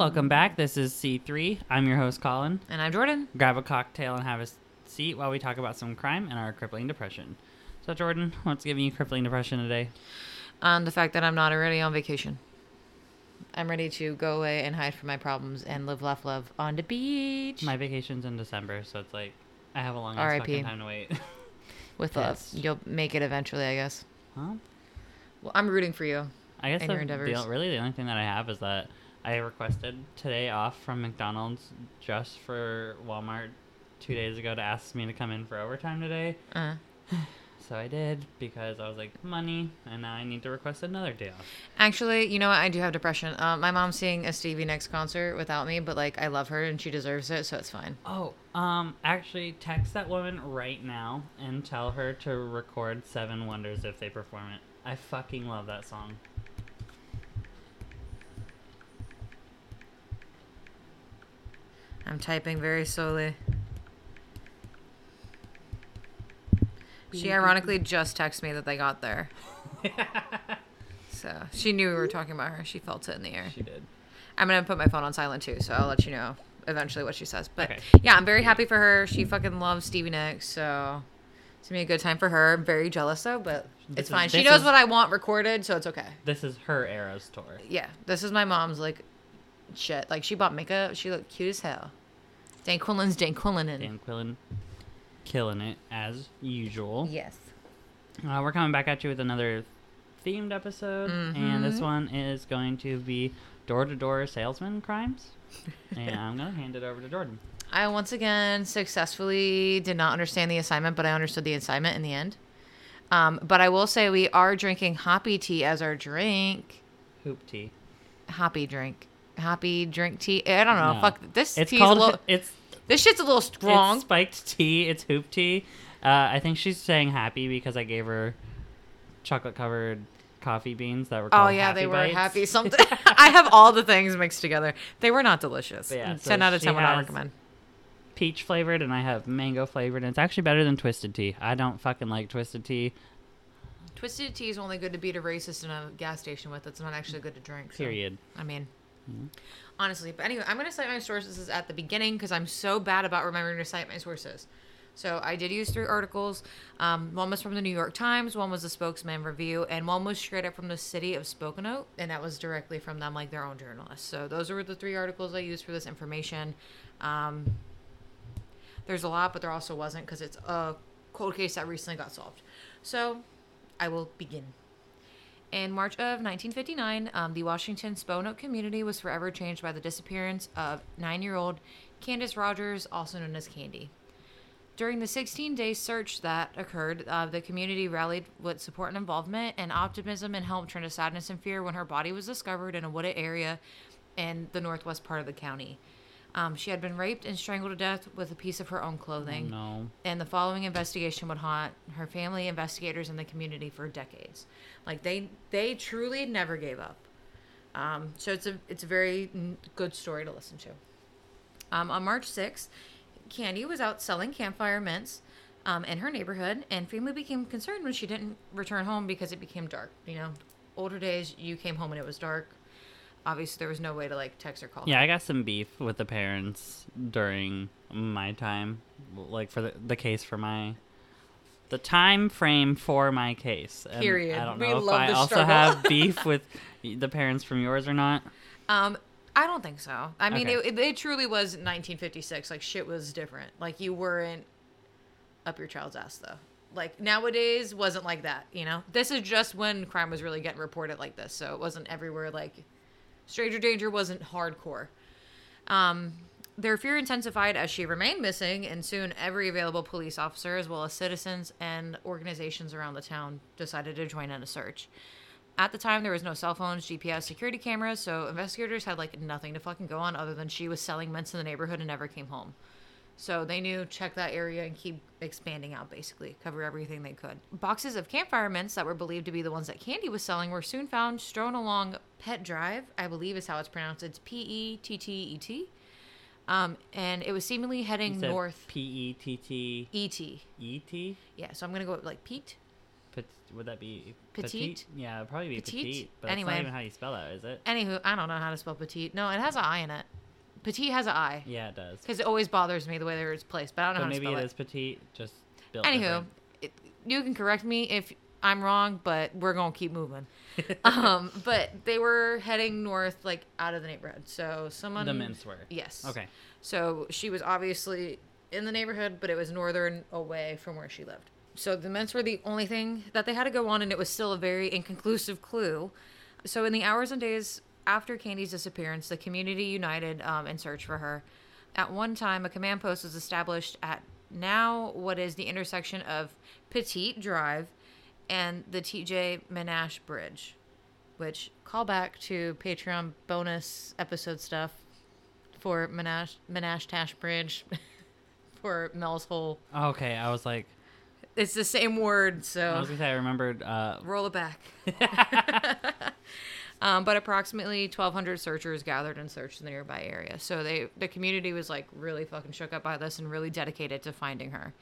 Welcome back. This is C3. I'm your host, Colin. And I'm Jordan. Grab a cocktail and have a seat while we talk about some crime and our crippling depression. So, Jordan, what's giving you crippling depression today? On the fact that I'm not already on vacation. I'm ready to go away and hide from my problems and live, laugh, love on the beach. My vacation's in December, so it's like I have a long ass fucking time to wait. with love. You'll make it eventually, I guess. huh? Well, I'm rooting for you. I guess And the, your the, really the only thing that I have is that I requested today off from McDonald's just for Walmart two days ago to ask me to come in for overtime today. Uh. So I did because I was like money, and now I need to request another day off. Actually, you know what? I do have depression. Uh, my mom's seeing a Stevie Nicks concert without me, but like I love her and she deserves it, so it's fine. Oh, um, actually, text that woman right now and tell her to record Seven Wonders if they perform it. I fucking love that song. I'm typing very slowly. She mm-hmm. ironically just texted me that they got there. So she knew we were talking about her. She felt it in the air. She did. I'm gonna put my phone on silent too, so I'll let you know eventually what she says. But Okay. yeah, I'm very happy for her. She fucking loves Stevie Nicks, so it's gonna be a good time for her. I'm very jealous though, but This it's is- fine. She knows is- what I want recorded, so it's okay. This is her Eras tour. Yeah, this is my mom's like shit. Like she bought makeup. She looked cute as hell. Dan Quillen's Dan Quillen. Dan Quillen killing it as usual. Yes. Uh, we're coming back at you with another themed episode, and this Mhm. one is going to be door to door salesman crimes. and I'm gonna hand it over to Jordan. I once again successfully did not understand the assignment, but I understood the assignment in the end. Um, but I will say we are drinking hoppy tea as our drink. Hoop tea. Hoppy drink. Hoppy drink tea. I don't know. No. Fuck. This It's tea's called. a little. it's This shit's a little strong. It's spiked tea. It's hoop tea. Uh, I think she's saying happy because I gave her chocolate covered coffee beans that were. Oh yeah, happy they were Bites. happy something. I have all the things mixed together. They were not delicious. Yeah, so ten out of ten would not recommend. Peach flavored, and I have mango flavored, and it's actually better than twisted tea. I don't fucking like twisted tea. Twisted tea is only good to beat a racist in a gas station with. It's not actually good to drink. so- Period. I mean, honestly. But anyway, I'm going to cite my sources at the beginning because I'm so bad about remembering to cite my sources. So I did use three articles. Um, one was from the New York Times, one was the Spokesman Review, and one was straight up from the city of Spokane, and that was directly from them, like their own journalists. So those were the three articles I used for this information. Um, there's a lot, but there also wasn't because it's a cold case that recently got solved. So I will begin. In March of 1959, um, the Washington Sponoke community was forever changed by the disappearance of nine year old Candace Rogers, also known as Candy. During the 16 day search that occurred, uh, the community rallied with support and involvement and optimism and helped turn to sadness and fear when her body was discovered in a wooded area in the northwest part of the county. Um, she had been raped and strangled to death with a piece of her own clothing No. and the following investigation would haunt her family, investigators, and the community for decades. Like they they truly never gave up. Um, so it's a it's a very good story to listen to. Um, on March 6th, Candy was out selling campfire mints um, in her neighborhood, and family became concerned when she didn't return home because it became dark. You know, older days, you came home and it was dark. Obviously, there was no way to like text or call. Yeah, I got some beef with the parents during my time, like for the, the case for my, the time frame for my case. And Period. I don't We know if love I also struggle. have beef with the parents from yours or not. Um, I don't think so. I mean, Okay. it, it, it truly was 1956. Like shit was different. Like you weren't up your child's ass though. Like nowadays wasn't like that. You know, this is just when crime was really getting reported like this. So it wasn't everywhere. Like stranger danger wasn't hardcore. Um, their fear intensified as she remained missing, and soon every available police officer, as well as citizens and organizations around the town, decided to join in a search. At the time, there was no cell phones, GPS, security cameras, so investigators had like nothing to fucking go on other than she was selling mints in the neighborhood and never came home. So they knew check that area and keep expanding out, basically, cover everything they could. Boxes of campfire mints that were believed to be the ones that Candy was selling were soon found strewn along Pet Drive, I believe is how it's pronounced. It's P E T T E T. Um, and it was seemingly heading north. P E T T E T. E T. Yeah, so I'm gonna go with like Pete. Pet- would that be Petite? Yeah, it'd probably be Petite? petite. but Anyway. that's not even how you spell that, is it? Anywho, I don't know how to spell petite. No, it has an I in it. Petite has an I. Yeah, it does. Because it always bothers me the way it's placed, but I don't know how maybe to it spell is petite. Just built Anywho, it, you can correct me if I'm wrong, but we're gonna keep moving. um, but they were heading north, like out of the neighborhood. So someone the mints were. Yes. Okay. So she was obviously in the neighborhood, but it was northern away from where she lived. So the mints were the only thing that they had to go on, and it was still a very inconclusive clue. So in the hours and days after Candy's disappearance, the community united um, in search for her. At one time, a command post was established at now what is the intersection of Petite Drive and the TJ Menashe Bridge, which call back to Patreon bonus episode stuff for Menashe, Menashe Tash Bridge for Mel's Hole. Okay, I was like, It's the same word, I so was gonna say I remembered. Uh, roll it back. um, but approximately 1,200 searchers gathered and searched the nearby area. So they, the community was like really fucking shook up by this and really dedicated to finding her.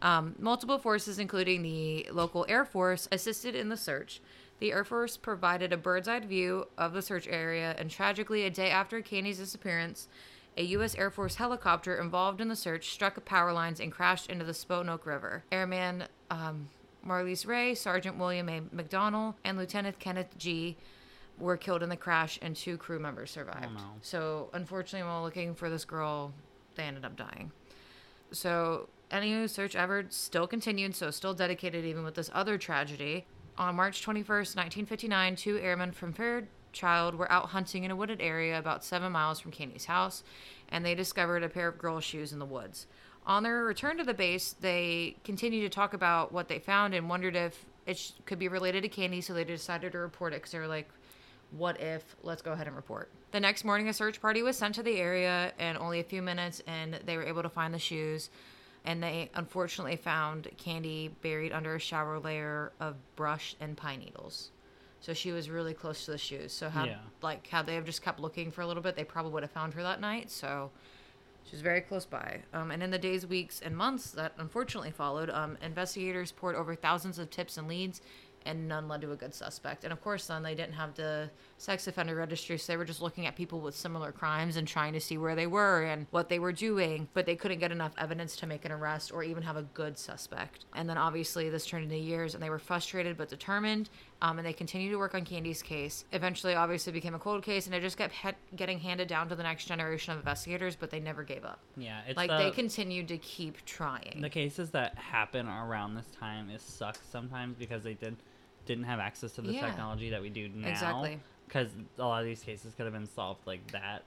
Um, multiple forces, including the local Air Force, assisted in the search. The Air Force provided a bird's eye view of the search area, and tragically, a day after Candy's disappearance, a U.S. Air Force helicopter involved in the search struck power lines and crashed into the Sponoke River. Airman um, Marlise Ray, Sergeant William A. McDonnell, and Lieutenant Kenneth G. were killed in the crash, and two crew members survived. Oh, no. So, unfortunately, while looking for this girl, they ended up dying. So, any search effort still continued, so still dedicated even with this other tragedy. On March 21st, 1959, two airmen from Fairchild were out hunting in a wooded area about seven miles from Candy's house, and they discovered a pair of girl shoes in the woods. On their return to the base, they continued to talk about what they found and wondered if it sh- could be related to Candy, so they decided to report it because they were like, what if let's go ahead and report. The next morning a search party was sent to the area and only a few minutes and they were able to find the shoes. And they unfortunately found candy buried under a shallow layer of brush and pine needles. So she was really close to the shoes. So had Yeah. like had they have just kept looking for a little bit they probably would have found her that night. So she was very close by. Um, and in the days, weeks, and months that unfortunately followed, um, investigators poured over thousands of tips and leads, and none led to a good suspect. And of course, then they didn't have the sex offender registry, so they were just looking at people with similar crimes and trying to see where they were and what they were doing. But they couldn't get enough evidence to make an arrest or even have a good suspect. And then obviously, this turned into years, and they were frustrated but determined. Um, and they continued to work on Candy's case. Eventually, obviously, became a cold case, and it just kept he- getting handed down to the next generation of investigators. But they never gave up. yeah, it's Like the, they continued to keep trying. the cases that happen around this time is sucks sometimes because they did didn't have access to the Yeah. technology that we do now. Exactly. Because a lot of these cases could have been solved like that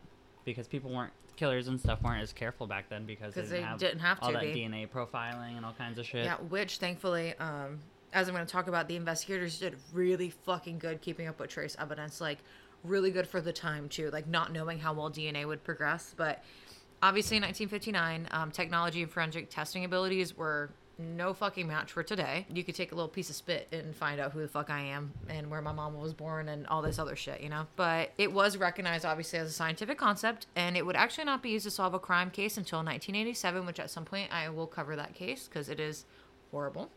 because people weren't killers and stuff weren't as careful back then because they didn't they have didn't have all that be. DNA profiling and all kinds of shit. yeah, which thankfully, um, as I'm going to talk about, the investigators did really fucking good keeping up with trace evidence. Like, really good for the time too. Like, not knowing how well DNA would progress, but obviously in 1959, um, technology and forensic testing abilities were no fucking match for today. You could take a little piece of spit and find out who the fuck I am and where my mom was born and all this other shit, you know? But it was recognized obviously as a scientific concept and it would actually not be used to solve a crime case until 1987, which at some point I will cover that case because it is horrible.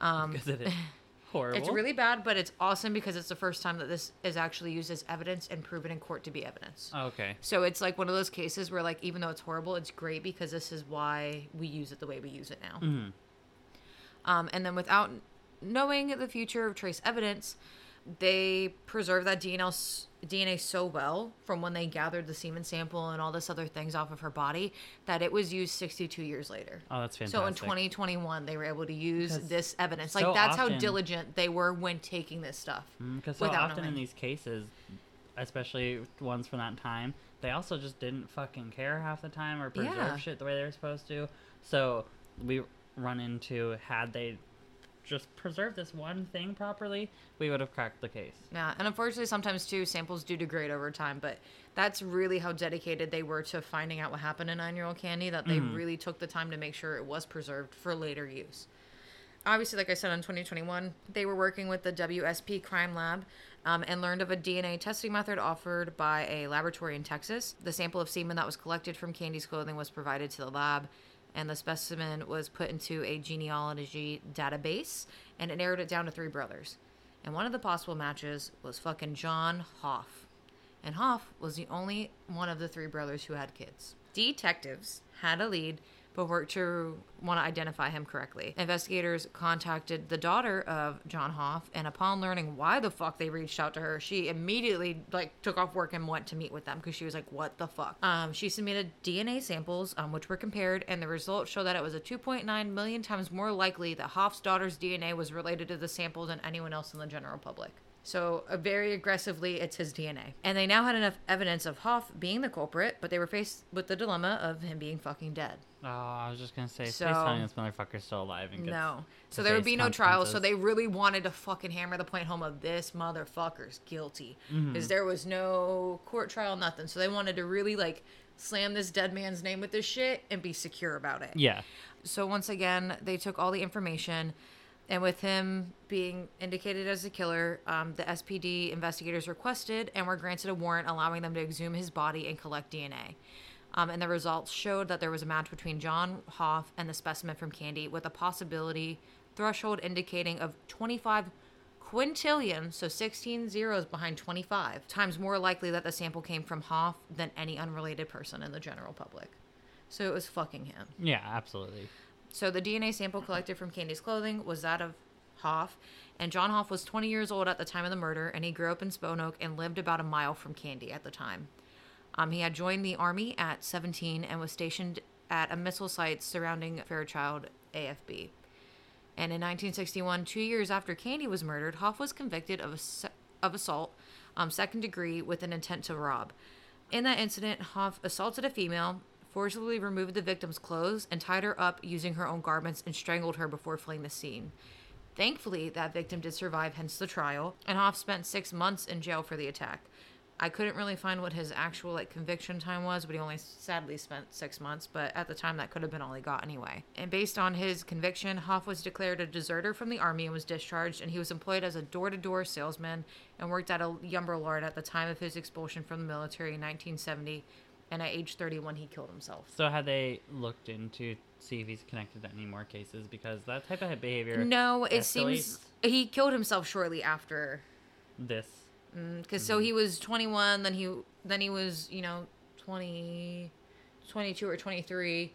because it is horrible. It's really bad, but it's awesome because it's the first time that this is actually used as evidence and proven in court to be evidence. okay. So it's like one of those cases where, like, even though it's horrible, it's great because this is why we use it the way we use it now. Mhm. Um, and then without knowing the future of trace evidence, they preserve that DNA, DNA so well from when they gathered the semen sample and all this other things off of her body that it was used 62 years later. Oh, that's fantastic. So in 2021, they were able to use Because this evidence. so Like that's how diligent they were when taking this stuff. Because so without often in these cases, especially ones from that time, they also just didn't fucking care half the time or preserve Yeah. shit the way they were supposed to. So we run into had they just preserved this one thing properly, we would have cracked the case. Yeah, and unfortunately, sometimes too, samples do degrade over time. But that's really how dedicated they were to finding out what happened in nine-year-old Candy. That they really took the time to make sure it was preserved for later use. Obviously, like I said, in 2021, they were working with the WSP Crime Lab um, and learned of a DNA testing method offered by a laboratory in Texas. The sample of semen that was collected from Candy's clothing was provided to the lab, and the specimen was put into a genealogy database, and it narrowed it down to three brothers. And one of the possible matches was fucking John Hoff. And Hoff was the only one of the three brothers who had kids. Detectives had a lead, but worked to want to identify him correctly. Investigators contacted the daughter of John Hoff, and upon learning why the fuck they reached out to her, she immediately like took off work and went to meet with them because she was like, "What the fuck?" Um, she submitted DNA samples, um, which were compared, and the results show that it was a 2.9 million times more likely that Hoff's daughter's DNA was related to the sample than anyone else in the general public. So, uh, very aggressively, it's his DNA. And they now had enough evidence of Hoff being the culprit, but they were faced with the dilemma of him being fucking dead. Oh, I was just gonna say, So- please tell me this motherfucker's still alive and gets No. So there would be no trial. So they really wanted to fucking hammer the point home of this motherfucker's guilty. Because there was no court trial, nothing. So they wanted to really like slam this dead man's name with this shit and be secure about it. Yeah. So once again, they took all the information, and with him being indicated as the killer, um, the SPD investigators requested and were granted a warrant allowing them to exhume his body and collect DNA. Um, and the results showed that there was a match between John Hoff and the specimen from Candy, with a possibility threshold indicating of 25 quintillion, so 16 zeros behind 25, times more likely that the sample came from Hoff than any unrelated person in the general public. So it was fucking him. Yeah, absolutely. So the DNA sample collected from Candy's clothing was that of Hoff, and John Hoff was 20 years old at the time of the murder, and he grew up in Sponoke and lived about a mile from Candy at the time. Um, he had joined the army at 17 and was stationed at a missile site surrounding Fairchild AFB. And in 1961, two years after Candy was murdered, Hoff was convicted of, ass- of assault, um, second degree, with an intent to rob. In that incident, Hoff assaulted a female, forcibly removed the victim's clothes, and tied her up using her own garments and strangled her before fleeing the scene. Thankfully, that victim did survive, hence the trial, and Hoff spent six months in jail for the attack. I couldn't really find what his actual like conviction time was, but he only sadly spent six months. But at the time, that could have been all he got anyway. And based on his conviction, Hoff was declared a deserter from the army and was discharged. And he was employed as a door-to-door salesman and worked at a lumber yard at the time of his expulsion from the military in 1970. And at age 31, he killed himself. So have they looked into see if he's connected to any more cases because that type of behavior No, it escalates seems he killed himself shortly after this because so he was 21 then he then he was you know 20 22 or 23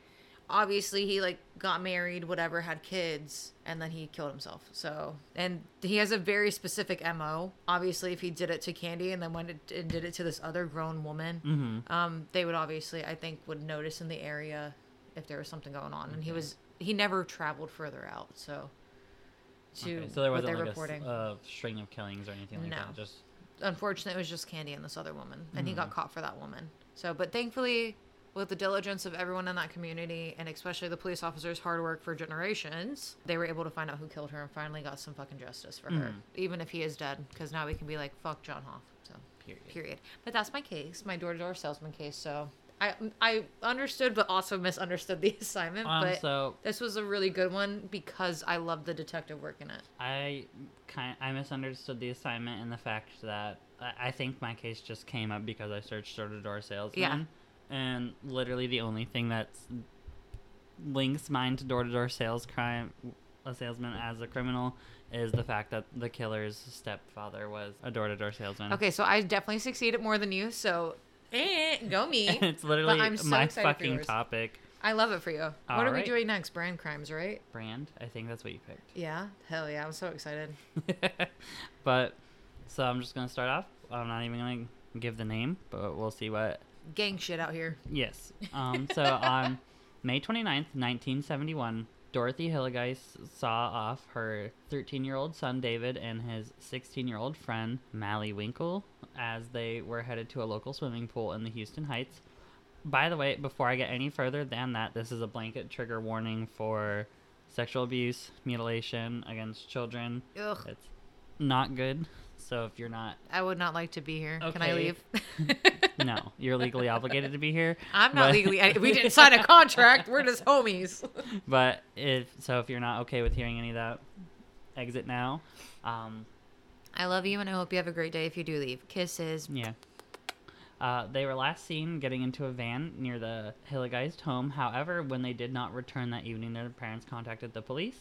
obviously he like got married whatever had kids and then he killed himself so and he has a very specific mo obviously if he did it to candy and then went and did it to this other grown woman mm-hmm. um they would obviously i think would notice in the area if there was something going on and he was he never traveled further out so to okay. so there what wasn't they're like a, reporting string of killings or anything like No. that just unfortunately, it was just Candy and this other woman, and he Mm. got caught for that woman. So, but thankfully, with the diligence of everyone in that community, and especially the police officers' hard work for generations, they were able to find out who killed her and finally got some fucking justice for her, Mm. even if he is dead. Because now we can be like, fuck John Hoff. So, period period. But that's my case, my door-to-door salesman case. So. I, I understood but also misunderstood the assignment um, but so this was a really good one because I love the detective work in it. I kind I misunderstood the assignment and the fact that I, I think my case just came up because I searched door to door salesman. Yeah. And literally the only thing that's links mine to door to door sales crime a salesman as a criminal is the fact that the killer's stepfather was a door to door salesman. Okay, so I definitely succeeded more than you. So, eh, go me. it's literally I'm so my for fucking topic. I love it for you. what are we doing next? Brand crimes, right? Brand, I think that's what you picked. Yeah. Hell yeah! I'm so excited. but so I'm just gonna start off. I'm not even gonna give the name, but we'll see what Gang shit out here. Yes. Um, so on May 29th, 1971, Dorothy Hilligiest saw off her 13 year old son David and his 16 year old friend Malley Winkle as they were headed to a local swimming pool in the Houston Heights. By the way, before I get any further than that, this is a blanket trigger warning for sexual abuse, mutilation against children. Ugh. It's not good. So if you're not, I would not like to be here. Can I leave? no, you're legally obligated to be here. I'm not But- legally. I, we didn't sign a contract. We're just homies. But if so, if you're not okay with hearing any of that, exit now. Um, I love you, and I hope you have a great day. If you do leave, kisses. yeah. Uh, they were last seen getting into a van near the Hilligiest home. However, when they did not return that evening, their parents contacted the police.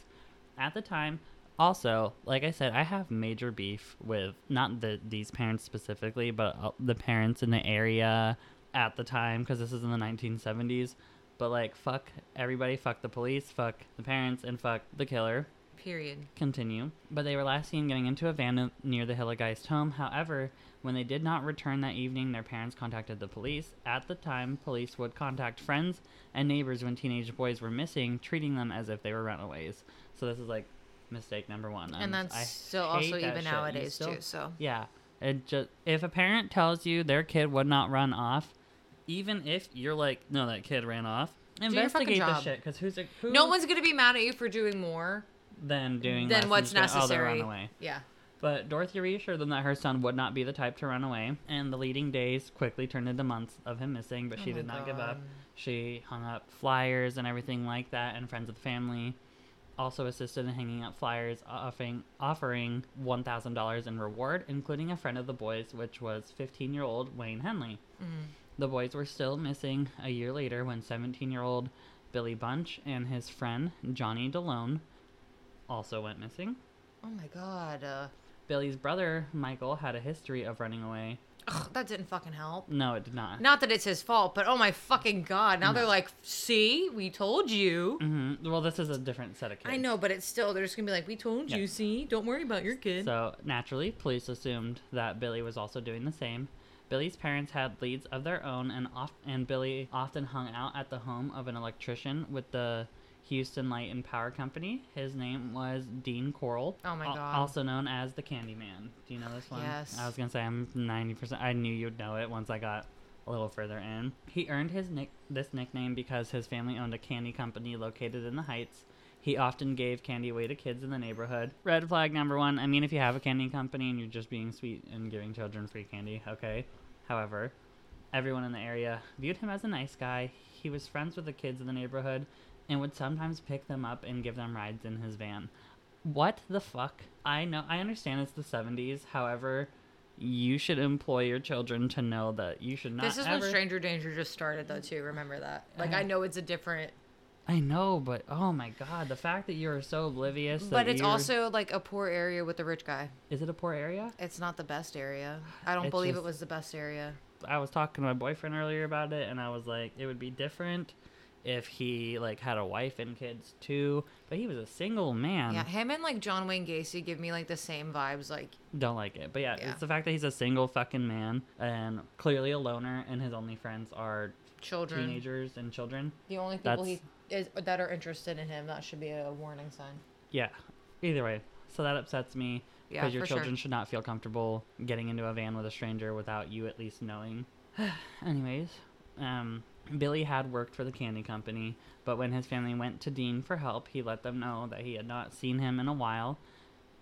At the time, also, like I said, I have major beef with not the these parents specifically, but uh, the parents in the area at the time because this is in the 1970s. But like, fuck everybody, fuck the police, fuck the parents, and fuck the killer Period. continue, but they were last seen getting into a van near the Hilligiest home. However, when they did not return that evening, their parents contacted the police. At the time, police would contact friends and neighbors when teenage boys were missing, treating them as if they were runaways. So this is like mistake number one. And that's I still also that even shit. Nowadays still- too. So Yeah, it just if a parent tells you their kid would not run off, even if you're like, no, that kid ran off. Investigate the shit because who's a, who no one's gonna be mad at you for doing more than doing than what's Oh, necessary. away. Yeah. But Dorothy reassured them that her son would not be the type to run away, and the leading days quickly turned into months of him missing, but oh she Oh did not give up. She hung up flyers and everything like that, and friends of the family also assisted in hanging up flyers offering, offering $1,000 in reward, including a friend of the boys, which was 15 year old Wayne Henley. Mm. The boys were still missing a year later when 17 year old Billy Bunch and his friend Johnny Delome also went missing. Oh my god. Uh, Billy's brother, Michael, had a history of running away. Ugh, that didn't fucking help. No, it did not. Not that it's his fault, but oh my fucking god. Now they're like, see, we told you. hmm Well, this is a different set of kids. I know, but it's still, they're just gonna be like, we told you, see? Don't worry about your kid. So, naturally, police assumed that Billy was also doing the same. Billy's parents had leads of their own, and, off- and Billy often hung out at the home of an electrician with the Houston Light and Power Company. His name was Dean Corll. Oh my God. Also known as the Candyman. Do you know this one? Yes. I was gonna say I'm 90%. I knew you'd know it once I got a little further in. He earned his nick this nickname because his family owned a candy company located in the Heights. He often gave candy away to kids in the neighborhood. Red flag number one. I mean, if you have a candy company and you're just being sweet and giving children free candy, okay. However, everyone in the area viewed him as a nice guy. He was friends with the kids in the neighborhood and would sometimes pick them up and give them rides in his van. What the fuck? I know, I understand it's the 70s. However, you should employ your children to know that you should not this is ever. when Stranger Danger just started, though, too. Remember that. Like, Uh, I know it's a different, I know, but oh my god, the fact that you are so oblivious. but it's you're- also like a poor area with a rich guy. Is it a poor area? It's not the best area. I don't It's believe just- it was the best area. I was talking to my boyfriend earlier about it, and I was like, it would be different if he like had a wife and kids too, but he was a single man. Yeah, him and like John Wayne Gacy give me like the same vibes. Like, Don't like it, but yeah, Yeah. it's the fact that he's a single fucking man and clearly a loner, and his only friends are children. teenagers and children. The only people That's- he is that are interested in him. That should be a warning sign. Yeah, either way, so that upsets me Yeah, because your children sure. should not feel comfortable getting into a van with a stranger without you at least knowing. Anyways, um, Billy had worked for the candy company, but when his family went to Dean for help, he let them know that he had not seen him in a while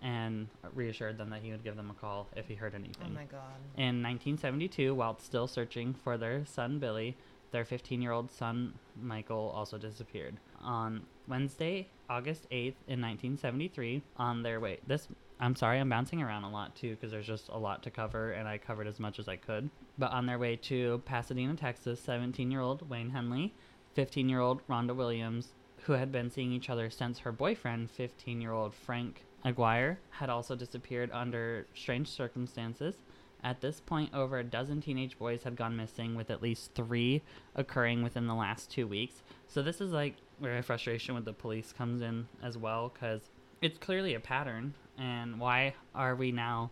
and reassured them that he would give them a call if he heard oh anything. Oh my god. In 1972, while still searching for their son Billy, their 15 year old son Michael also disappeared. On Wednesday, August 8th, in 1973, on their way. This, I'm sorry, I'm bouncing around a lot too because there's just a lot to cover and I covered as much as I could. But on their way to Pasadena, Texas, 17 year old Wayne Henley, 15 year old Rhonda Williams, who had been seeing each other since her boyfriend, 15 year old Frank Aguirre, had also disappeared under strange circumstances. At this point, over a dozen teenage boys had gone missing, with at least three occurring within the last two weeks. So, this is like where frustration with the police comes in as well, because it's clearly a pattern. And why are we now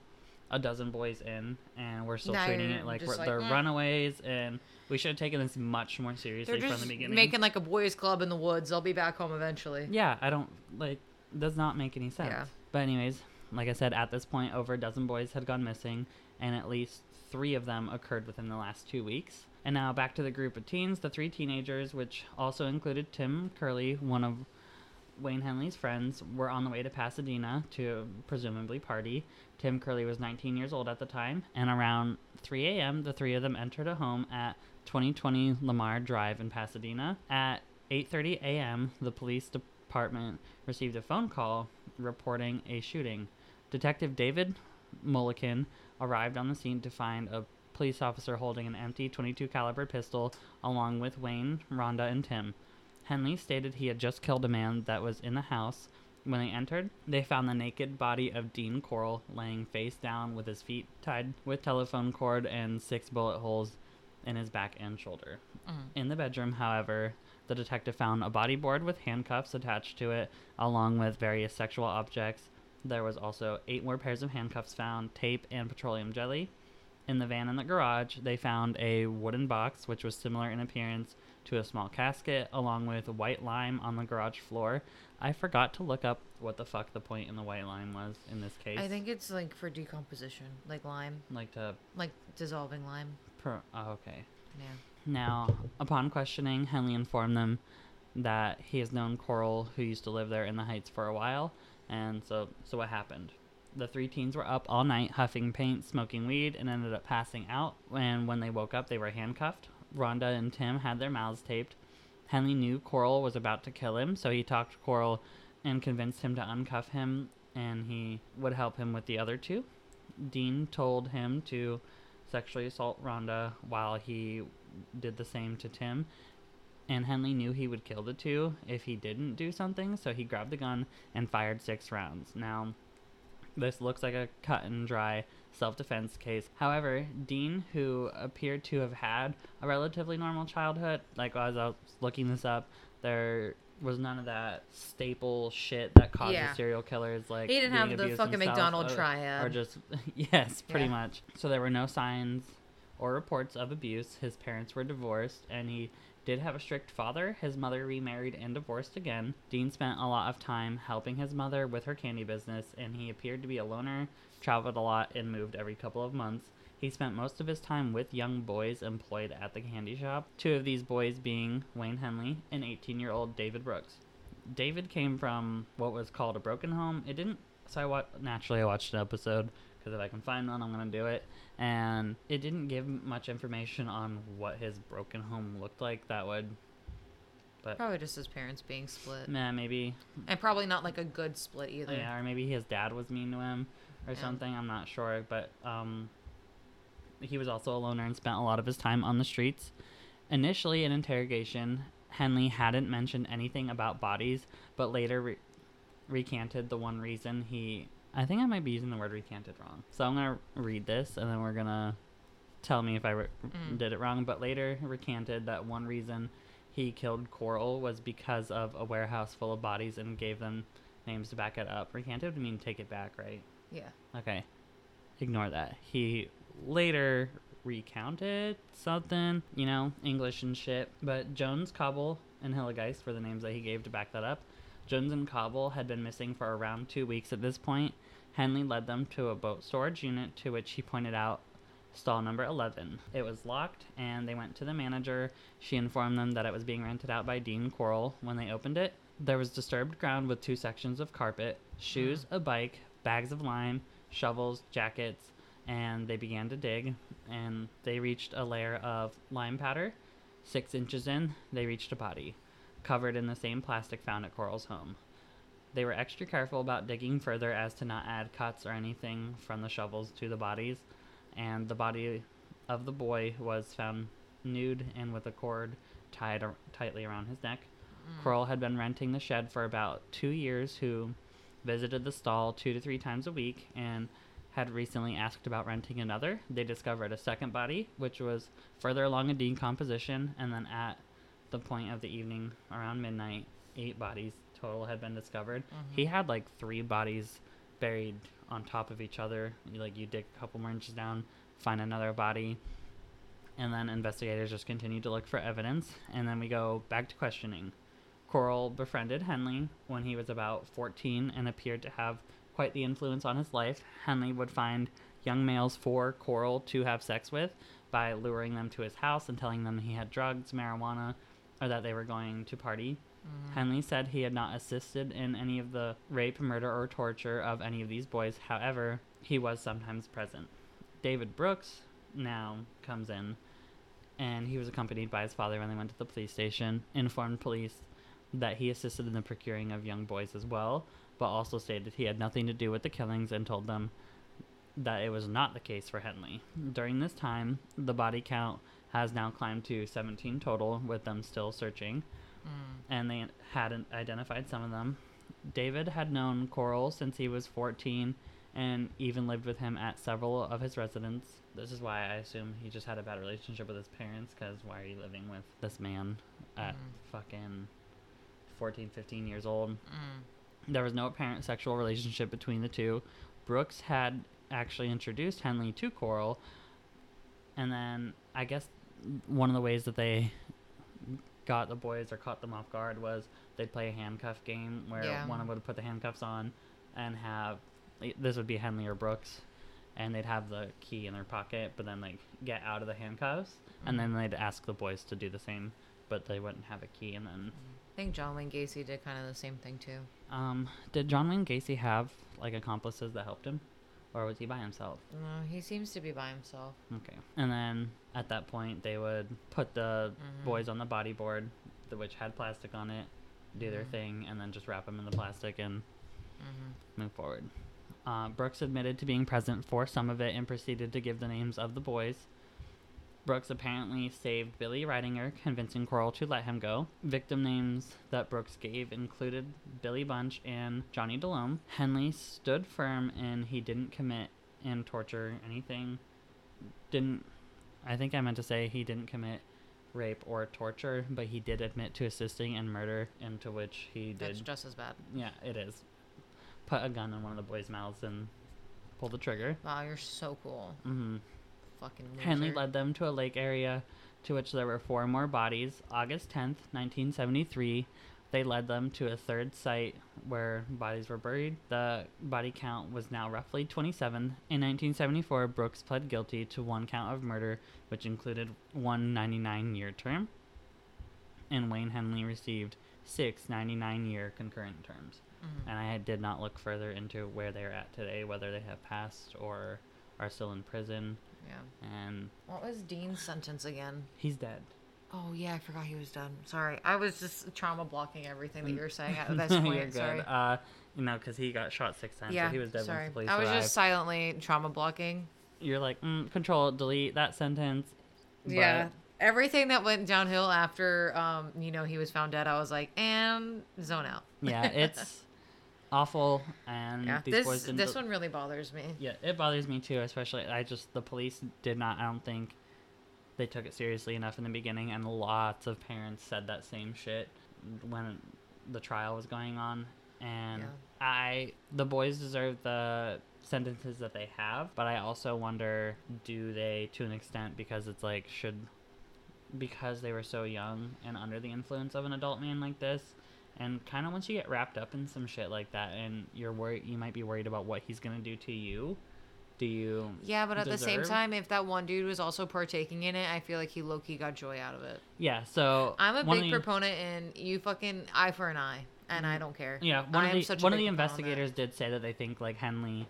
a dozen boys in and we're still Now treating you're it like, just we're, like, they're "Eh." runaways? And we should have taken this much more seriously They're from the just beginning. making like a boys' club in the woods. I'll be back home eventually. Yeah, I don't like does not make any sense. Yeah. But anyways, like I said, at this point over a dozen boys had gone missing and at least three of them occurred within the last two weeks. And now back to the group of teens, the three teenagers, which also included Tim Kerley, one of Wayne Henley's friends, were on the way to Pasadena to presumably party. Tim Kerley was 19 years old at the time, and around 3 a.m., the three of them entered a home at 2020 Lamar Drive in Pasadena. At 8:30 a.m., the police department received a phone call reporting a shooting. Detective David Mullican arrived on the scene to find a police officer holding an empty 22 caliber pistol along with Wayne, Rhonda, and Tim. Henley stated he had just killed a man that was in the house. When they entered, they found the naked body of Dean Corll laying face down with his feet tied with telephone cord and six bullet holes in his back and shoulder. Mm-hmm. In the bedroom, however, the detective found a body board with handcuffs attached to it, along with various sexual objects. There was also eight more pairs of handcuffs found, tape, and petroleum jelly. In the van in the garage, they found a wooden box, which was similar in appearance to a small casket, along with white lime on the garage floor. I forgot to look up what the fuck the point in the white lime was in this case. I think it's like for decomposition, like lime, like to. like dissolving lime. Pro- oh, okay. Yeah. Now, upon questioning, Henley informed them that he has known Corll, who used to live there in the Heights for a while, and so so what happened? The three teens were up all night, huffing paint, smoking weed, and ended up passing out. And when they woke up, they were handcuffed. Rhonda and Tim had their mouths taped. Henley knew Corll was about to kill him, so he talked to Corll and convinced him to uncuff him, and he would help him with the other two. Dean told him to sexually assault Rhonda while he did the same to Tim. And Henley knew he would kill the two if he didn't do something, so he grabbed the gun and fired six rounds. Now, this looks like a cut and dry self defense case. However, Dean, who appeared to have had a relatively normal childhood, like as I was looking this up, there was none of that staple shit that causes Yeah. serial killers like He didn't have the fucking McDonald or- triad. or just yes pretty Yeah. much so there were no signs or reports of abuse his parents were divorced and he did have a strict father his mother remarried and divorced again dean spent a lot of time helping his mother with her candy business and he appeared to be a loner traveled a lot and moved every couple of months he spent most of his time with young boys employed at the candy shop two of these boys being wayne henley and 18 year old david brooks David came from what was called a broken home. It didn't. So I wa- naturally I watched an episode because if I can find one, I'm gonna do it. And it didn't give much information on what his broken home looked like. That would, but Probably just his parents being split, nah, maybe and probably not like a good split either. yeah, or maybe his dad was mean to him or Yeah. something. I'm not sure, but um, he was also a loner and spent a lot of his time on the streets. Initially, in interrogation, Henley hadn't mentioned anything about bodies, but later re- recanted the one reason he. I think I might be using the word recanted wrong. So I'm gonna read this, and then we're gonna tell me if I re- Mm. did it wrong. But later recanted that one reason he killed Corll was because of a warehouse full of bodies and gave them names to back it up. Recanted would mean take it back, right? Yeah. Okay. Ignore that. He later recounted something, you know, English and shit. But Jones, Cobble, and Hilligiest were the names that he gave to back that up. Jones and Cobble had been missing for around two weeks at this point. Henley led them to a boat storage unit to which he pointed out stall number 11. It was locked, and they went to the manager. She informed them that it was being rented out by Dean Corll. When they opened it, there was disturbed ground with two sections of carpet, shoes, hmm. a bike, bags of lime, shovels, jackets, and they began to dig. And they reached a layer of lime powder. Six inches in, they reached a body, covered in the same plastic found at Corll's home. They were extra careful about digging further as to not add cuts or anything from the shovels to the bodies, and the body of the boy was found nude and with a cord tied ar- tightly around his neck. Mm. Corll had been renting the shed for about two years, who visited the stall two to three times a week and had recently asked about renting another. They discovered a second body, which was further along in decomposition, and then at the point of the evening, around midnight, eight bodies total had been discovered. Mm-hmm. He had like three bodies buried on top of each other. You, like you dig a couple more inches down, find another body, and then investigators just continued to look for evidence. And then we go back to questioning. Corll befriended Henley when he was about 14 and appeared to have quite the influence on his life. Henley would find young males for Corll to have sex with by luring them to his house and telling them he had drugs, marijuana, or that they were going to party. Mm-hmm. Henley said he had not assisted in any of the rape, murder, or torture of any of these boys. However, he was sometimes present. David Brooks now comes in, and he was accompanied by his father when they went to the police station, informed police that he assisted in the procuring of young boys as well, but also stated he had nothing to do with the killings and told them that it was not the case for Henley. During this time, the body count has now climbed to 17 total, with them still searching, mm. and they hadn't identified some of them. David had known Corll since he was 14 and even lived with him at several of his residents. This is why I assume he just had a bad relationship with his parents, because why are you living with this man at mm. fucking 14, 15 years old? Mm. There was no apparent sexual relationship between the two. Brooks had actually introduced Henley to Corll, and then I guess one of the ways that they got the boys or caught them off guard was they'd play a handcuff game where Yeah. one of them would put the handcuffs on and have this would be Henley or Brooks, and they'd have the key in their pocket, but then like get out of the handcuffs, and then they'd ask the boys to do the same, but they wouldn't have a key, and then I think John Wayne Gacy did kind of the same thing too. um, did John Wayne Gacy have like accomplices that helped him, or was he by himself? No, he seems to be by himself. Okay. And then at that point, they would put the Mhm. boys on the bodyboard, the which had plastic on it, do their Mhm. thing, and then just wrap them in the plastic and hmm move forward. Uh, Brooks admitted to being present for some of it and proceeded to give the names of the boys. Brooks apparently saved Billy Ridinger, convincing Corll to let him go. Victim names that Brooks gave included Billy Bunch and Johnny Delome. Henley stood firm and he didn't commit and torture anything. Didn't, I think I meant to say he didn't commit rape or torture, but he did admit to assisting in murder, into which he did That's just as bad. yeah, it is. Put a gun in one of the boys' mouths and pull the trigger. Wow, you're so cool. hmm Fucking loser. Henley led them to a lake area to which there were four more bodies. August 10th, 1973, they led them to a third site where bodies were buried. The body count was now roughly 27. In 1974, Brooks pled guilty to one count of murder, which included one 99 year term. And Wayne Henley received six 99 year concurrent terms. Mhm. And I did not look further into where they're at today, whether they have passed or are still in prison. Yeah. And What was Dean's sentence again? he's dead. Oh yeah, I forgot he was done. Sorry, I was just trauma blocking everything that you were saying at this You're good. Sorry. Uh, you know, because he got shot six times, yeah, so he was dead sorry. once the police I was arrived. just silently trauma blocking. You're like, mm, control, delete that sentence. yeah. Everything that went downhill after, um, you know, he was found dead, I was like, and zone out. Yeah, it's awful, and Yeah, these this boys didn't. this one really bothers me. Yeah, it bothers me too, especially I just the police did not. I don't think they took it seriously enough in the beginning, and lots of parents said that same shit when the trial was going on. And Yeah. I, the boys deserve the sentences that they have, but I also wonder, do they, to an extent, because it's like should, because they were so young and under the influence of an adult man like this. And kind of once you get wrapped up in some shit like that, and you're worried, you might be worried about what he's gonna do to you. Do you? Yeah, but at the same time, if that one dude was also partaking in it, I feel like he low key got joy out of it. Yeah. So I'm a big proponent in you fucking eye for an eye, and I mm-hmm. don't care. Yeah, one I of the one of the proponent on that. investigators did say that they think like Henley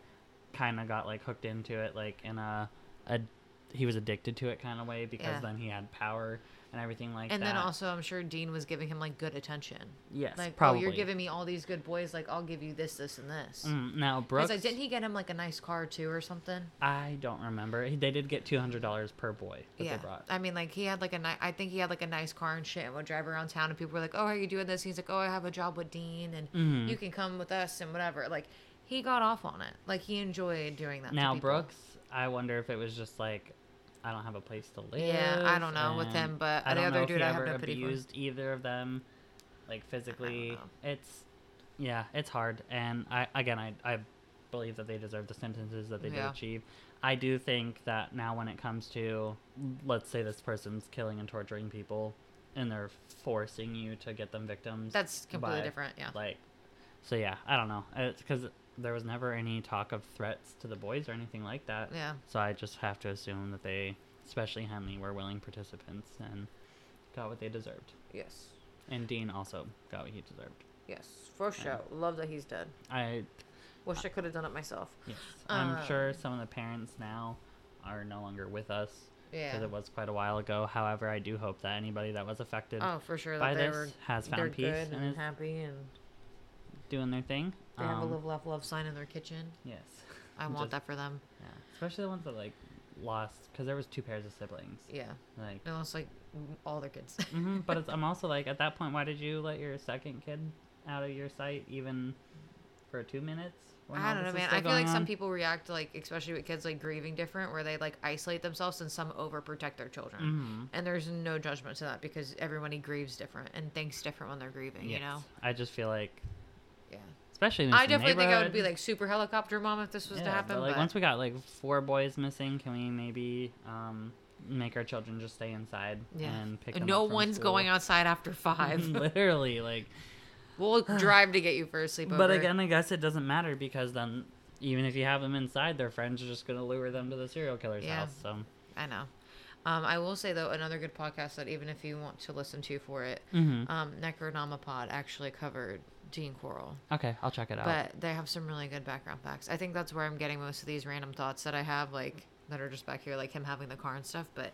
kind of got like hooked into it, like in a, a he was addicted to it kind of way because Yeah. then he had power and everything like and that. And then also, I'm sure Dean was giving him like good attention. yes, Like, probably. oh, you're giving me all these good boys. Like, I'll give you this, this, and this. Mm, now Brooks, like, didn't he get him like a nice car too or something? I don't remember. He- They did get two hundred dollars per boy that yeah. they brought. I mean, like he had like a ni- I think he had like a nice car and shit, and would drive around town, and people were like, "Oh, how are you doing this?" He's like, "Oh, I have a job with Dean, and Mhm. you can come with us and whatever." Like, he got off on it. Like, he enjoyed doing that. Now. Brooks, I wonder if it was just like. I don't have a place to live. Yeah, I don't know with him, but I the don't other know if dude he I have ever no pity for. abused either of them, like physically. It's yeah, it's hard, and I again I I believe that they deserve the sentences that they Yeah. did achieve. I do think that now when it comes to, let's say this person's killing and torturing people, and they're forcing you to get them victims. That's completely by, different. Yeah. Like, so yeah, I don't know. Uh, it's because there was never any talk of threats to the boys or anything like that. Yeah. So I just have to assume that they, especially Henley, were willing participants and got what they deserved. Yes. And Dean also got what he deserved. Yes. For sure. Love that he's dead. I Wish I could have done it myself. yes, I'm Um, sure some of the parents now are no longer with us Yeah. because it was quite a while ago. However, I do hope that anybody that was affected Oh, for sure. by That they this were has found peace and and is happy, and doing their thing. they have a Um, live, laugh, love sign in their kitchen. Yes. I want Just- that for them. Yeah, especially the ones that like lost because there was two pairs of siblings. Yeah. Like, No, it's like all their kids. hmm but it's, I'm also like at that point, why did you let your second kid out of your sight even for two minutes? when all I don't know, this is man. still I feel like some on? people react like, especially with kids like grieving different, where they like isolate themselves and some overprotect their children. Mhm. And there's no judgment to that because everybody grieves different and thinks different when they're grieving. You know? I just feel like, Yeah. especially in I definitely think I would be like super helicopter mom if this was to happen. But like but- once we got like four boys missing, can we maybe um, make our children just stay inside yeah. and pick them no up from one's school? going outside after five. Literally, like. we'll drive to get you for a sleepover. But again, I guess it doesn't matter because then even if you have them inside, their friends are just gonna lure them to the serial killer's Yeah. house. So. I know. Um, I will say though, another good podcast that even if you want to listen to for it, hmm um, Necronomipod actually covered Dean Corll. Okay, I'll check it out. But they have some really good background facts. I think that's where I'm getting most of these random thoughts that I have, like that are just back here, like him having the car and stuff. But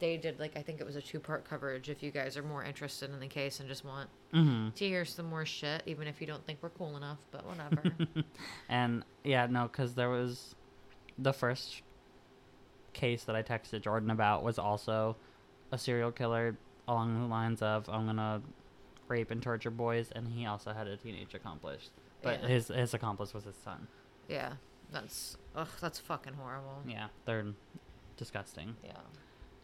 they did like I think it was a two part coverage. If you guys are more interested in the case and just want hmm to hear some more shit, even if you don't think we're cool enough, but whatever. and yeah, no, because there was the first case that I texted Jordan about was also a serial killer along the lines of I'm gonna rape and torture boys, and he also had a teenage accomplice, but Yeah. his his accomplice was his son. yeah, that's ugh, that's fucking horrible. Yeah, they're disgusting. Yeah,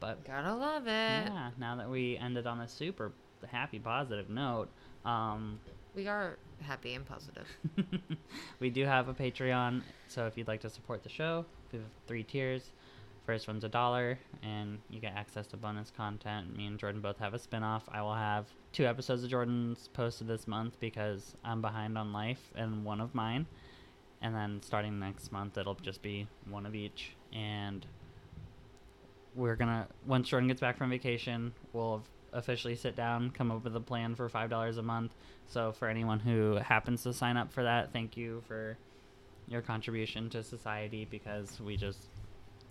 But gotta love it. yeah, now that we ended on a super happy, positive note, um, We are happy and positive. we do have a Patreon, so if you'd like to support the show, we have three tiers. First one's a dollar, and you get access to bonus content. Me and Jordan both have a spin-off. I will have two episodes of Jordan's posted this month because I'm behind on life and one of mine. And then starting next month, it'll just be one of each. And we're gonna once Jordan gets back from vacation, we'll officially sit down, come up with a plan for five dollars a month. So for anyone who happens to sign up for that, thank you for your contribution to society because we just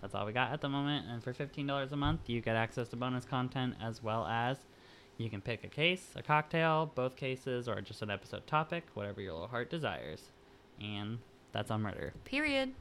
that's all we got at the moment. And for fifteen dollars a month, you get access to bonus content as well as you can pick a case, a cocktail, both cases, or just an episode topic, whatever your little heart desires. And that's on murder. Period.